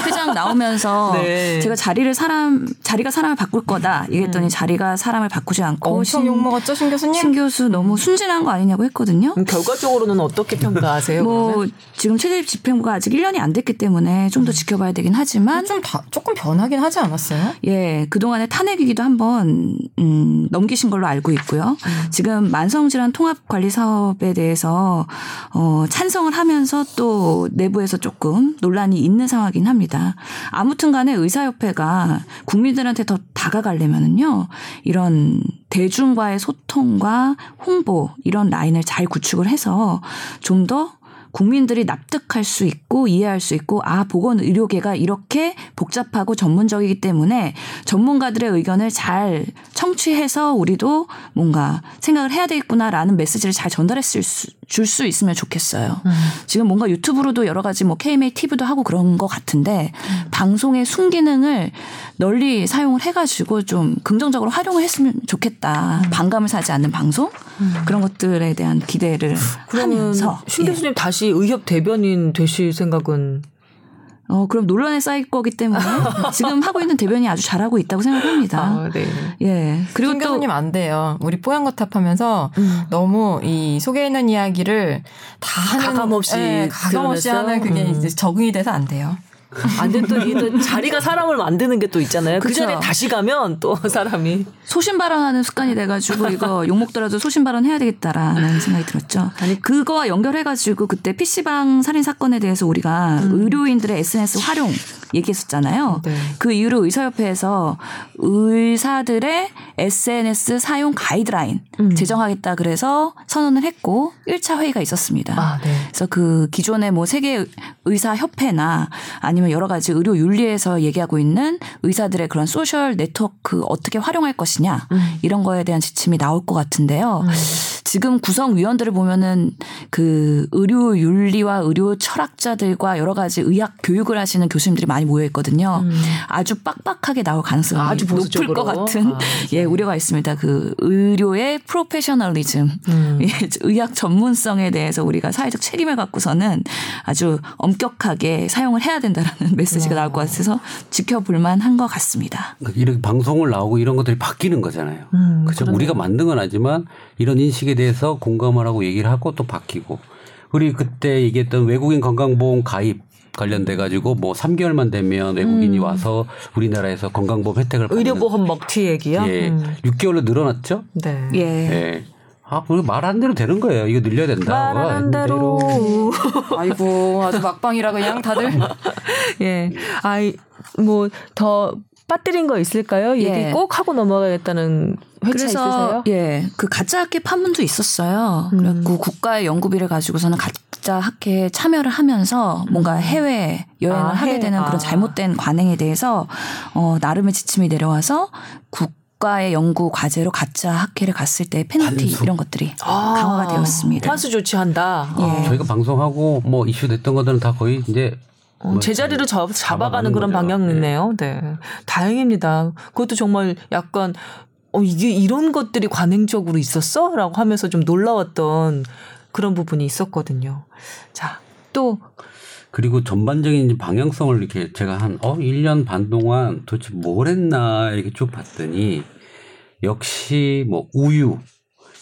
회장 나오면서 (laughs) 네. 제가 자리를 사람 자리가 사람을 바꿀 거다 얘기했더니 자리가 사람을 바꾸지 않고 엄청 신- 욕먹었죠, 신 교수님? 신 교수 너무 순진한 거 아니냐고 했거든요. 음, 결과적으로는 어떻게 평가하세요? 뭐 그러면? 지금 최대집 집행부가 아직 1년이 안 됐기 때문에 좀 더 지켜봐야 되긴 하지만 좀 다, 조금 변하긴 하지 않았어요? 예, 그 동안의 탄핵이기도 한번 음, 넘기신 걸로 알고 있고요. 지금 만성질환 통합 관리 사업 에 대해서 어, 찬성을 하면서 또 내부에서 조금 논란이 있는 상황이긴 합니다. 아무튼간에 의사협회가 국민들한테 더 다가가려면은요 이런 대중과의 소통과 홍보 이런 라인을 잘 구축을 해서 좀더 국민들이 납득할 수 있고 이해할 수 있고 아 보건 의료계가 이렇게 복잡하고 전문적이기 때문에 전문가들의 의견을 잘 청취해서 우리도 뭔가 생각을 해야 되겠구나라는 메시지를 잘 전달했을 줄 수 있으면 좋겠어요. 지금 뭔가 유튜브로도 여러 가지 뭐 KMA TV도 하고 그런 것 같은데 방송의 순기능을 널리 사용을 해가지고 좀 긍정적으로 활용을 했으면 좋겠다. 반감을 사지 않는 방송 그런 것들에 대한 기대를 하면서 신 예. 교수님 다시 의협 대변인 되실 생각은 어, 그럼 논란에 쌓일 거기 때문에 (laughs) 지금 하고 있는 대변이 아주 잘하고 있다고 생각합니다. 아, 네. 예. 그리고 신또 교수님 안 돼요. 우리 뽀얀거 탑 하면서 너무 이 속에 있는 이야기를 다 하는 가감 없이 예, 가감 없이? 하는 그게 음. 이제 적응이 돼서 안 돼요. 안 돼, 또, 이게 또 자리가 사람을 만드는 게 또 있잖아요. 그 그쵸. 자리에 다시 가면 또 사람이. 소신 발언하는 습관이 돼가지고 이거 (laughs) 욕 먹더라도 소신 발언 해야 되겠다라는 생각이 들었죠. 아니 그거와 연결해가지고 그때 PC방 살인 사건에 대해서 우리가 의료인들의 SNS 활용 얘기했었잖아요. 네. 그 이후로 의사협회에서 의사들의 SNS 사용 가이드라인 제정하겠다 그래서 선언을 했고 1차 회의가 있었습니다. 아, 네. 그래서 그 기존의 뭐 세계 의사 협회나 아니면 여러 가지 의료 윤리에서 얘기하고 있는 의사들의 그런 소셜 네트워크 어떻게 활용할 것이냐 이런 거에 대한 지침이 나올 것 같은데요. 지금 구성 위원들을 보면은 그 의료 윤리와 의료 철학자들과 여러 가지 의학 교육을 하시는 교수님들이 많이 모여 있거든요. 아주 빡빡하게 나올 가능성이 아주 높을 보수적으로. 것 같은 아, 예 우려가 있습니다. 그 의료의 프로페셔널리즘, 예, 의학 전문성에 대해서 우리가 사회적 책임을 갖고서는 아주 엄격하게 사용을 해야 된다라는 (laughs) 메시지가 나올 것 같아서 지켜볼만 한 것 같습니다. 이렇게 방송을 나오고 이런 것들이 바뀌는 거잖아요. 음, 그렇죠. 우리가 만든 건 아니지만 이런 인식에 대해 서 공감을 하고 얘기를 하고 또 바뀌고 우리 그때 얘기했던 외국인 건강보험 가입 관련돼 가지고 뭐 3개월만 되면 외국인이 와서 우리나라에서 건강보험 혜택을 받는 의료보험 먹튀 얘기요? 예. 음. 6개월로 늘어났죠? 네. 예. 예. 아, 말한 대로 되는 거예요. 이거 늘려야 된다. 말하는 대로. (laughs) 아이고 아주 막방이라 그냥 다들 (laughs) 예. 아이, 뭐, 더 빠뜨린 거 있을까요? 얘기 예. 꼭 하고 넘어가겠다는 회차 그래서 있으세요? 예, 그 가짜 학회 판문도 있었어요. 음. 그래갖고 국가의 연구비를 가지고서는 가짜 학회에 참여를 하면서 뭔가 해외 여행을 아, 하게 해외. 되는 아. 그런 잘못된 관행에 대해서 어 나름의 지침이 내려와서 국가의 연구 과제로 가짜 학회를 갔을 때 페널티. 이런 것들이 아, 강화가 되었습니다. 환수 조치한다. 예. 어. 저희가 방송하고 뭐 이슈 됐던 것들은 다 거의 이제 어, 뭐 제자리를 잡, 잡아가는 그런 거죠. 방향이네요. 네. 다행입니다. 그것도 정말 약간 어 이게 이런 것들이 관행적으로 있었어라고 하면서 좀 놀라웠던 그런 부분이 있었거든요. 자, 또 그리고 전반적인 방향성을 이렇게 제가 한, 어, 1년 반 동안 도대체 뭘 했나 이렇게 쭉 봤더니 역시 뭐 우유,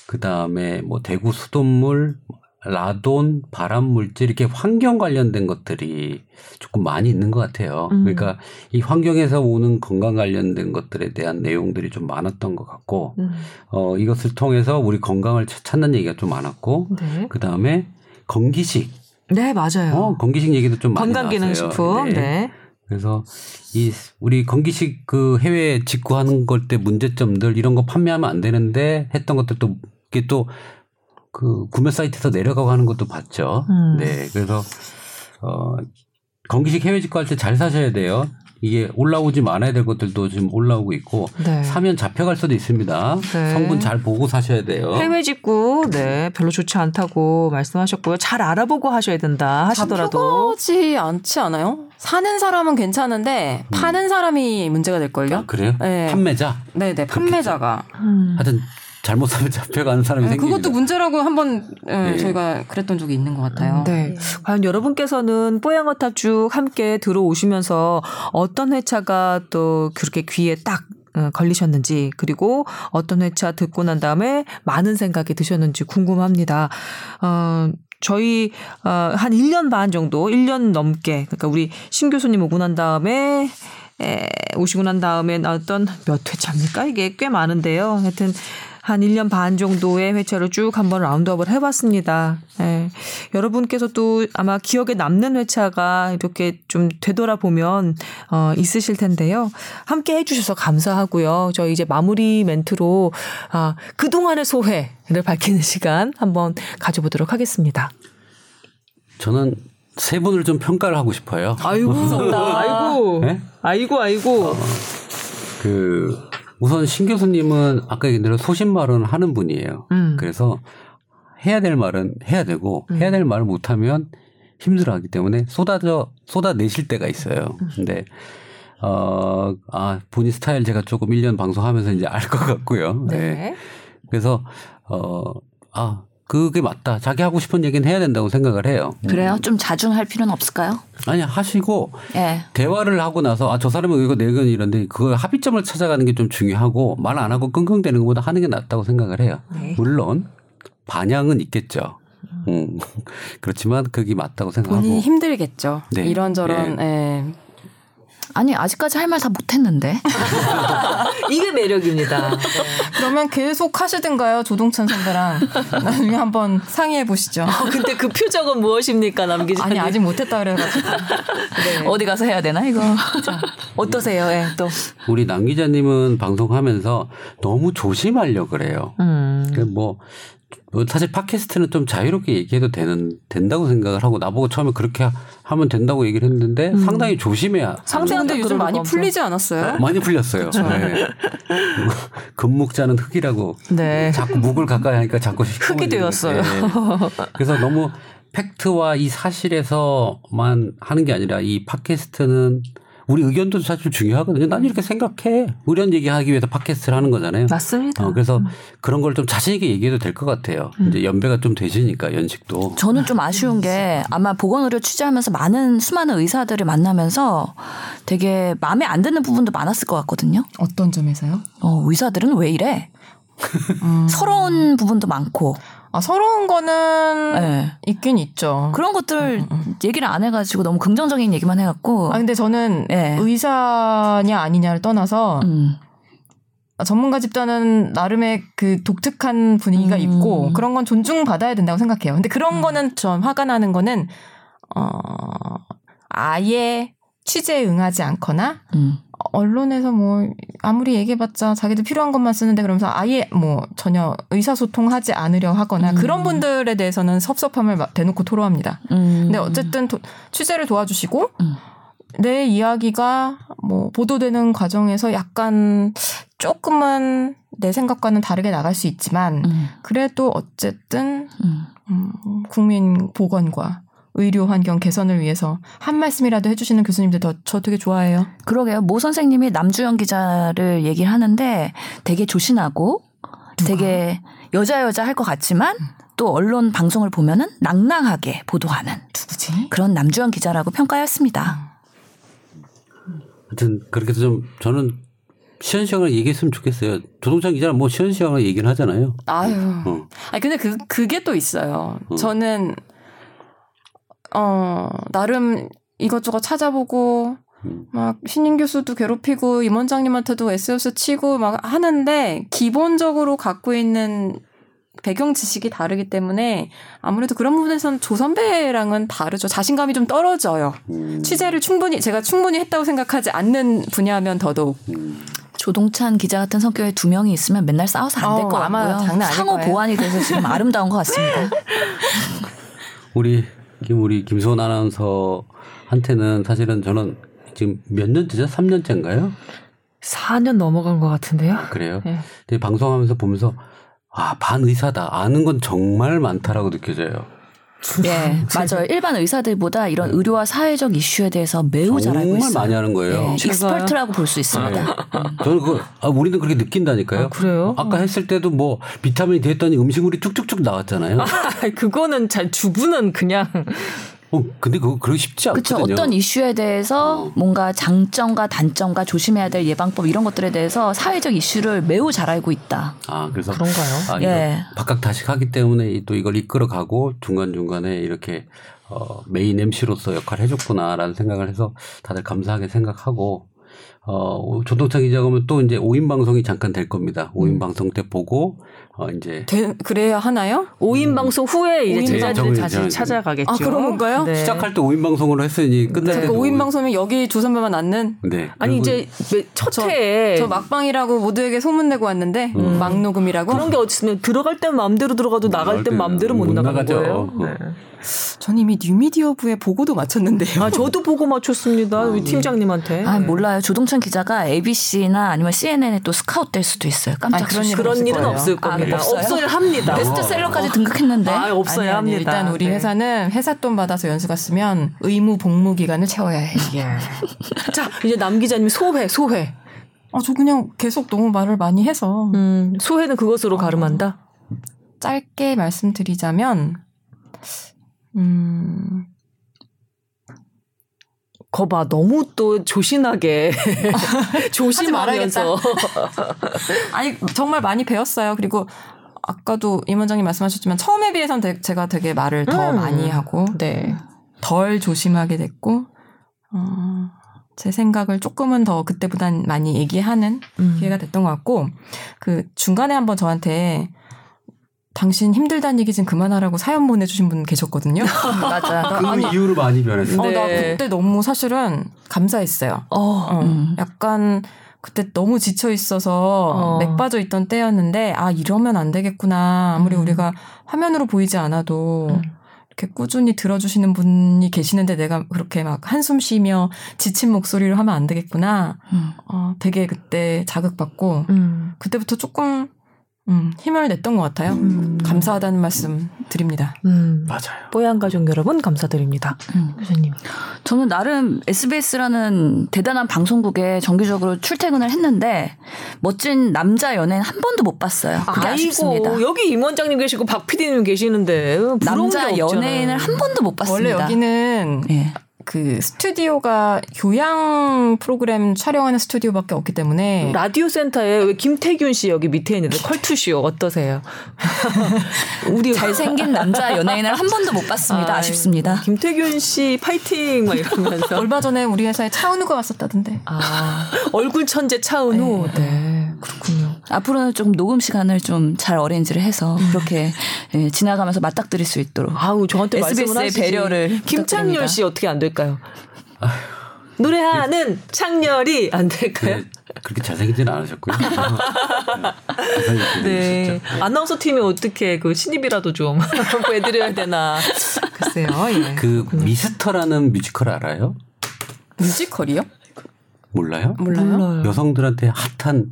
그 다음에 뭐 대구 수돗물, 라돈, 발암 물질 이렇게 환경 관련된 것들이 조금 많이 있는 것 같아요. 음. 그러니까 이 환경에서 오는 건강 관련된 것들에 대한 내용들이 좀 많았던 것 같고, 음, 어, 이것을 통해서 우리 건강을 차- 찾는 얘기가 좀 많았고, 네. 그 다음에 건기식, 네, 맞아요. 어, 건기식 얘기도 좀 많이 건강기능식품. 나왔어요. 네. 그래서 이 우리 건기식 그 해외 직구하는 걸 때 문제점들 이런 거 판매하면 안 되는데 했던 것들도 이게 또 그 구매 사이트에서 내려가고 하는 것도 봤죠. 음. 네. 그래서 어 건기식 해외 직구할 때 잘 사셔야 돼요. 이게 올라오지 말아야 될 것들도 지금 올라오고 있고 네. 사면 잡혀갈 수도 있습니다. 네. 성분 잘 보고 사셔야 돼요. 해외 직구 네 별로 좋지 않다고 말씀하셨고요. 잘 알아보고 하셔야 된다 하시더라도 잡혀가지 않지 않아요? 사는 사람은 괜찮은데 파는 사람이 문제가 될 걸요? 아, 그래요? 네. 판매자. 네네 판매자가 음. 하여튼 잘못 사면 잡혀가는 사람이 네, 생깁니다. 그것도 문제라고 한번 예, 네. 저희가 그랬던 적이 있는 것 같아요. 네. 과연 여러분께서는 뽀양어탑 쭉 함께 들어오시면서 어떤 회차가 또 그렇게 귀에 딱 어, 걸리셨는지 그리고 어떤 회차 듣고 난 다음에 많은 생각이 드셨는지 궁금합니다. 어, 저희 어, 한 1년 반 정도, 1년 넘게 그러니까 우리 신 교수님 오고 난 다음에 에, 오시고 난 다음에 나왔던 몇 회차입니까? 이게 꽤 많은데요. 하여튼 한 1년 반 정도의 회차를 쭉 한번 라운드업을 해봤습니다. 예. 여러분께서도 아마 기억에 남는 회차가 이렇게 좀 되돌아보면 어, 있으실 텐데요. 함께 해주셔서 감사하고요. 저희 이제 마무리 멘트로 아, 그동안의 소회를 밝히는 시간 한번 가져보도록 하겠습니다. 저는 세 분을 좀 평가를 하고 싶어요. 아이고, (laughs) 아이고, 네? 아이고, 아이고. 그 우선 신 교수님은 아까 얘기한 대로 소신 발언을 하는 분이에요. 음. 그래서 해야 될 말은 해야 되고 해야 될 말을 못하면 힘들어하기 때문에 쏟아져 쏟아내실 때가 있어요. 근데 어, 아, 본인 스타일 제가 조금 1년 방송하면서 이제 알 것 같고요. 네. 네. 그래서 어, 아, 그게 맞다. 자기 하고 싶은 얘기는 해야 된다고 생각을 해요. 그래요? 좀 자중할 필요는 없을까요? 아니 하시고 예. 대화를 하고 나서 아 저 사람은 이거 내건 이런데 그거 합의점을 찾아가는 게 좀 중요하고 말 안 하고 끙끙대는 것보다 하는 게 낫다고 생각을 해요. 네. 물론 반향은 있겠죠. 음. (laughs) 그렇지만 그게 맞다고 생각하고 본인이 힘들겠죠. 네. 이런저런 예. 아니 아직까지 할 말 다 못했는데. (laughs) 이게 매력입니다. (laughs) 그러면 계속 하시든가요 조동찬 선배랑 나중에 한번 상의해 보시죠. 어, 근데 그 표정은 무엇입니까, 남 기자님? 아니 아직 못했다 그래가지고 (laughs) 네. 어디 가서 해야 되나 이거? 어떠세요? 예, 또. 우리 남 기자님은 방송하면서 너무 조심하려 그래요. 음. 그 뭐, 뭐 사실 팟캐스트는 좀 자유롭게 얘기해도 되는 된다고 생각을 하고 나보고 처음에 그렇게 하면 된다고 얘기를 했는데 상당히 조심해야 상대 근데 요즘 많이 거 풀리지 않았어요? 많이 풀렸어요. 네. (laughs) 금묵자는 흙이라고 네. 자꾸 묵을 가까이 하니까 자꾸 흙이 되었어요. 네. 그래서 너무 팩트와 이 사실에서만 하는 게 아니라 이 팟캐스트는 우리 의견도 사실 중요하거든요. 난 이렇게 생각해. 이런 얘기하기 위해서 팟캐스트를 하는 거잖아요. 맞습니다. 어, 그래서 그런 걸 좀 자신 있게 얘기해도 될 것 같아요. 이제 연배가 좀 되시니까 연식도. 저는 좀 아쉬운 게 아마 보건의료 취재하면서 많은 수많은 의사들을 만나면서 되게 마음에 안 드는 부분도 많았을 것 같거든요. 어떤 점에서요? 어, 의사들은 왜 이래? (laughs) 음. 서러운 부분도 많고. 아 서러운 거는 예. 있긴 있죠. 그런 것들 얘기를 안 해가지고 너무 긍정적인 얘기만 해갖고. 아 근데 저는 예. 의사냐 아니냐를 떠나서 음. 전문가 집단은 나름의 그 독특한 분위기가 음. 있고 그런 건 존중받아야 된다고 생각해요. 근데 그런 음. 거는 전 화가 나는 거는 어 아예 취재에 응하지 않거나 음. 언론에서 뭐 아무리 얘기해봤자 자기들 필요한 것만 쓰는데 그러면서 아예 뭐 전혀 의사소통하지 않으려 하거나 음. 그런 분들에 대해서는 섭섭함을 막 대놓고 토로합니다. 음. 근데 어쨌든 도- 취재를 도와주시고 음. 내 이야기가 뭐 보도되는 과정에서 약간 조금은 내 생각과는 다르게 나갈 수 있지만 음. 그래도 어쨌든 음. 음, 국민 보건과 의료 환경 개선을 위해서 한 말씀이라도 해주시는 교수님들 더 저 되게 좋아해요. 그러게요. 모 선생님이 남주현 기자를 얘기를 하는데 되게 조신하고 되게 여자 여자 할 것 같지만 또 언론 방송을 보면은 낭낭하게 보도하는 누구지? 그런 남주현 기자라고 평가했습니다. 하여튼 그렇게 해서 좀 저는 시원시원하게 얘기했으면 좋겠어요. 조동찬 기자는 뭐 시원시원하게 얘기를 하잖아요. 아유. 어. 아니 근데 그 그게 또 있어요. 음. 저는 어 나름 이것저것 찾아보고 음. 막 신인 교수도 괴롭히고 임원장님한테도 SOS 치고 막 하는데 기본적으로 갖고 있는 배경 지식이 다르기 때문에 아무래도 그런 부분에서는 조 선배랑은 다르죠. 자신감이 좀 떨어져요. 음. 취재를 충분히 제가 충분히 했다고 생각하지 않는 분야면 더더욱 조동찬 기자 같은 성격의 두 명이 있으면 맨날 싸워서 안될 어, 것 아마 같고요. 장난 아닐 상호 거예요. 보완이 돼서 지금 아름다운 것 같습니다. 우리 김 우리 김소은 아나운서한테는 사실은 저는 지금 몇 년째죠? 3년째인가요? 4년 넘어간 것 같은데요. 그래요. 네. 근데 방송하면서 보면서 아 반의사다 아는 건 정말 많다라고 느껴져요. 예, 맞아요. 일반 의사들보다 이런 의료와 사회적 이슈에 대해서 매우 잘 알고 정말 있어요. 많이 하는 거예요. 예? expert라고 볼수 네. 있습니다. 저는 그 아, 우리는 그렇게 느낀다니까요. 아, 그래요? 아까 했을 때도 뭐 비타민이 됐더니 음식물이 쭉쭉쭉 나왔잖아요. (laughs) 그거는 잘 주부는 그냥 어, 근데 그거 그러기 쉽지 그렇죠. 않거든요. 어떤 이슈에 대해서 어. 뭔가 장점과 단점과 조심해야 될 예방법 이런 것들에 대해서 사회적 이슈를 매우 잘 알고 있다. 아 그래서 그런가요? 아, 예. 박학다식하기 때문에 이- 또 이걸 이끌어가고 중간 중간에 이렇게 어, 메인 MC로서 역할을 해줬구나라는 생각을 해서 다들 감사하게 생각하고 어, 조동찬 기자가 오면 또 이제 5인 방송이 잠깐 될 겁니다. 5인 음. 방송 때 보고 어, 이제 되- 그래야 하나요? 5인 방송 후에 이제 방송이 다시 이제 찾아가겠죠. 아, 그런 건가요? 네. 시작할 때 5인 방송으로 했으니 끝날 그 때도 5인 방송이면 여기 조선배만 앉는 네. 아니 이제 매- 첫 저- 회에 저 막방이라고 모두에게 소문내고 왔는데 막 녹음이라고. 그런 게 어딨으면 들어갈 땐 마음대로 들어가도 나갈 땐 마음대로 못, 못 나가는 나가죠. 거예요. 어. 네. 전 이미 뉴미디어부에 보고도 마쳤는데요. 아 저도 보고 맞췄습니다. 우리 팀장님한테. 아 네. 몰라요. 조동찬 기자가 ABC나 아니면 CNN에 또 스카웃 될 수도 있어요. 깜짝 아니, 그런. 일은 그런 일은. 없을 아, 겁니다. 없어요? 없어야 합니다. 베스트셀러까지 등극했는데 아 없어야 아니, 아니, 합니다. 일단 우리 네. 회사는 회사 돈 받아서 연수 갔으면 의무 복무 기간을 채워야 해. 예. (laughs) 자 이제 남 기자님 소회 소회. 아, 저 그냥 계속 너무 말을 많이 해서 음, 소회는 그것으로 가름한다. 짧게 말씀드리자면 음, 거봐 너무 또 조신하게 (laughs) 조심하면서 아니 정말 많이 배웠어요. 그리고 아까도 임 원장님 말씀하셨지만 처음에 비해서는 되- 제가 되게 말을 더 음. 많이 하고 네. 덜 조심하게 됐고 어, 제 생각을 조금은 더 그때보단 많이 얘기하는 음. 기회가 됐던 것 같고 그 중간에 한번 저한테 당신 힘들다는 얘기 좀 그만하라고 사연 보내주신 분 계셨거든요. (laughs) 맞아. 그 이후로 많이 변했어요. 어, 나 네. 그때 너무 사실은 감사했어요. 어. 어, 음. 약간 그때 너무 지쳐 있어서 어. 맥 빠져 있던 때였는데 아 이러면 안 되겠구나. 아무리 음. 우리가 화면으로 보이지 않아도 음. 이렇게 꾸준히 들어주시는 분이 계시는데 내가 그렇게 막 한숨 쉬며 지친 목소리로 하면 안 되겠구나. 음. 어, 되게 그때 자극받고 음. 그때부터 조금 음, 힘을 냈던 것 같아요. 음. 감사하다는 말씀 드립니다. 음. 맞아요. 뽀얀 가족 여러분 감사드립니다. 음. 교수님. 저는 나름 SBS라는 대단한 방송국에 정기적으로 출퇴근을 했는데 멋진 남자 연예인 한 번도 못 봤어요. 그게 아쉽습니다. 여기 임 원장님 계시고 박 PD님 계시는데 부러운 남자. 연예인을 한 번도 못 봤습니다. 원래 여기는 예. 그 스튜디오가 교양 프로그램 촬영하는 스튜디오밖에 없기 때문에 라디오 센터에 왜 김태균 씨 여기 밑에 있는데 컬투쇼 어떠세요? (laughs) 우리 잘생긴 남자 연예인을 한 번도 못 봤습니다. 아, 아쉽습니다. 김태균 씨 파이팅 막 이러면서 얼마 전에 우리 회사에 차은우가 왔었다던데. 아 얼굴 천재 차은우 네, 그렇군요. 앞으로는 조금 녹음 시간을 좀 잘 어레인지를 해서 그렇게 예, 지나가면서 맞닥뜨릴 수 있도록 아우 저한테 SBS 의 말씀을 하시지. 배려를 김창렬. 씨 어떻게 안 될까요? 노래하는 창렬이 안 될까요? 네, 그렇게 잘생기지는 않으셨고요. (laughs) 네. 네. 아나운서 팀이 어떻게 그 신입이라도 좀 (laughs) 구해드려야 되나. 글쎄요, 예. 그 미스터라는 뮤지컬 알아요? 뮤지컬이요? 몰라요? 몰라요. 여성들한테 핫한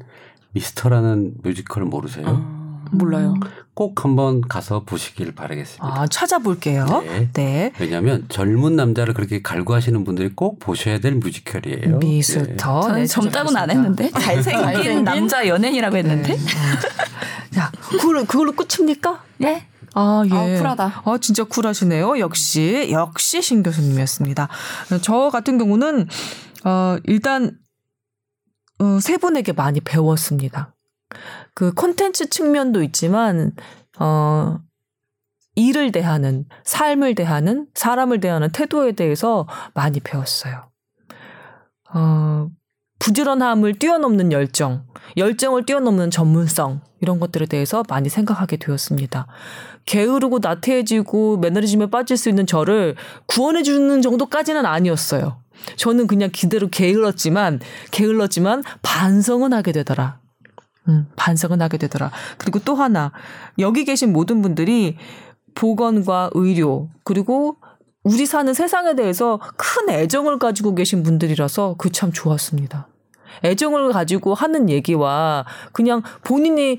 미스터라는 뮤지컬 모르세요? 몰라요. 꼭 한번 가서 보시길 바라겠습니다. 아, 찾아볼게요. 네. 네. 왜냐하면 젊은 남자를 그렇게 갈구하시는 분들이 꼭 보셔야 될 뮤지컬이에요. 미스터. 저는 네, 젊다고는 안. 했는데 잘생긴, 잘생긴? 남자 연예인이라고 했는데. (laughs) 자, 그걸로, 그걸로 끝입니까? 네. 아, 예. 아, 쿨하다. 아, 진짜 쿨하시네요. 역시, 역시 신 교수님이었습니다. 저 같은 경우는, 어, 일단, 어, 세 분에게 많이 배웠습니다. 그 콘텐츠 측면도 있지만, 어, 일을 대하는, 삶을 대하는, 사람을 대하는 태도에 대해서 많이 배웠어요. 어, 부지런함을 뛰어넘는 열정, 열정을 뛰어넘는 전문성, 이런 것들에 대해서 많이 생각하게 되었습니다. 게으르고 나태해지고 매너리즘에 빠질 수 있는 저를 구원해주는 정도까지는 아니었어요. 저는 그냥 기대로 게을렀지만, 게을렀지만 반성은 하게 되더라. 음, 반성은 하게 되더라. 그리고 또 하나, 여기 계신 모든 분들이 보건과 의료, 그리고 우리 사는 세상에 대해서 큰 애정을 가지고 계신 분들이라서 그 참 좋았습니다. 애정을 가지고 하는 얘기와 그냥 본인이 왜-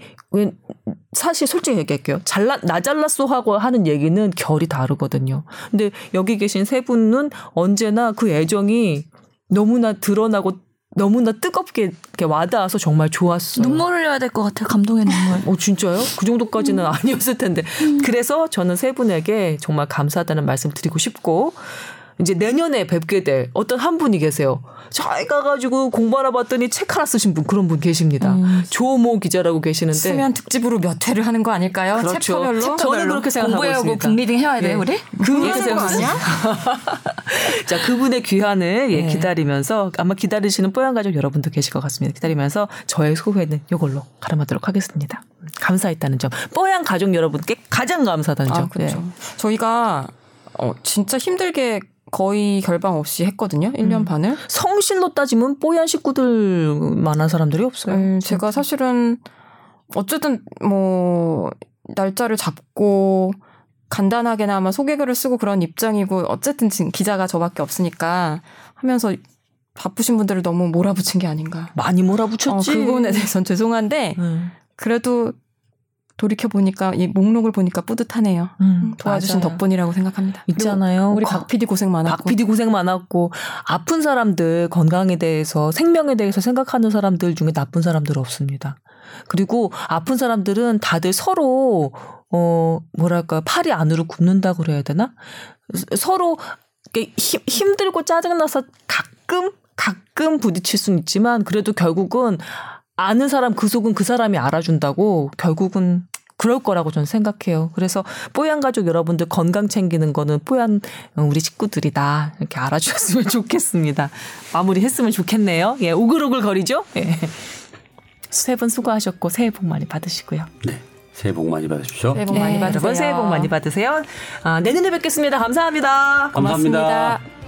사실 솔직히 얘기할게요. 잘라 나 잘랐어 하고 하는 얘기는 결이 다르거든요. 근데 여기 계신 세 분은 언제나 그 애정이 너무나 드러나고 너무나 뜨겁게 이렇게 와닿아서 정말 좋았어요. 눈물 흘려야 될 것 같아. 감동의 눈물. 어 진짜요? 그 정도까지는 아니었을 텐데. 그래서 저는 세 분에게 정말 감사하다는 말씀 드리고 싶고 이제 내년에 뵙게 될 어떤 한 분이 계세요. 저희 가가지고 공부 하나 봤더니 책 하나 쓰신 분 그런 분 계십니다. 조모 기자라고 계시는데 수면 특집으로 몇 회를 하는 거 아닐까요? 그렇죠. 챕터별로? 저는 그렇게 생각하고 공부하고 있습니다. 북리딩 해야 돼, 예. 우리? 생각하고 아니야? (laughs) 자, 그분의 귀환을 예, 네. 기다리면서 아마 기다리시는 뽀얀 가족 여러분도 계실 것 같습니다. 기다리면서 저의 소회는 이걸로 가름하도록 하겠습니다. 감사했다는 점. 뽀얀 가족 여러분께 가장 감사하다는 점. 아, 그렇죠. 예. 저희가 어, 진짜 힘들게 거의 결방 없이 했거든요. 1년 음. 반을. 성실로 따지면 뽀얀 식구들 만한 사람들이 없어요. 음, 제가 사실은 어쨌든 뭐 날짜를 잡고 간단하게나마 소개글을 쓰고 그런 입장이고 어쨌든 지금 기자가 저밖에 없으니까 하면서 바쁘신 분들을 너무 몰아붙인 게 아닌가. 많이 어, 몰아붙였지. 그 부분에 대해서는 죄송한데 음, 그래도 돌이켜 보니까 이 목록을 보니까 뿌듯하네요. 음, 도와주신 맞아요. 덕분이라고 생각합니다. 있잖아요. 우리 거- 박 PD 고생 많았고. 박 PD 고생 많았고 아픈 사람들 건강에 대해서 생명에 대해서 생각하는 사람들 중에 나쁜 사람들 없습니다. 그리고 아픈 사람들은 다들 서로 어 뭐랄까 팔이 안으로 굽는다 그래야 되나? 서로 힘, 힘들고 짜증나서 가끔 가끔 부딪힐 수는 있지만 그래도 결국은 아는 사람 그 속은 그 사람이 알아준다고 결국은 그럴 거라고 저는 생각해요. 그래서 뽀얀 가족 여러분들 건강 챙기는 거는 뽀얀 우리 식구들이다 이렇게 알아주셨으면 (laughs) 좋겠습니다. 마무리 했으면 좋겠네요. 예, 오글오글 거리죠. 예. 세분 수고하셨고 새해 복 많이 받으시고요. 네. 새해 복 많이 받으십시오. 새해 복 많이 네, 받으세요. 여러분 새해 복 많이 받으세요. 아, 내년에 뵙겠습니다. 감사합니다. 감사합니다. 고맙습니다.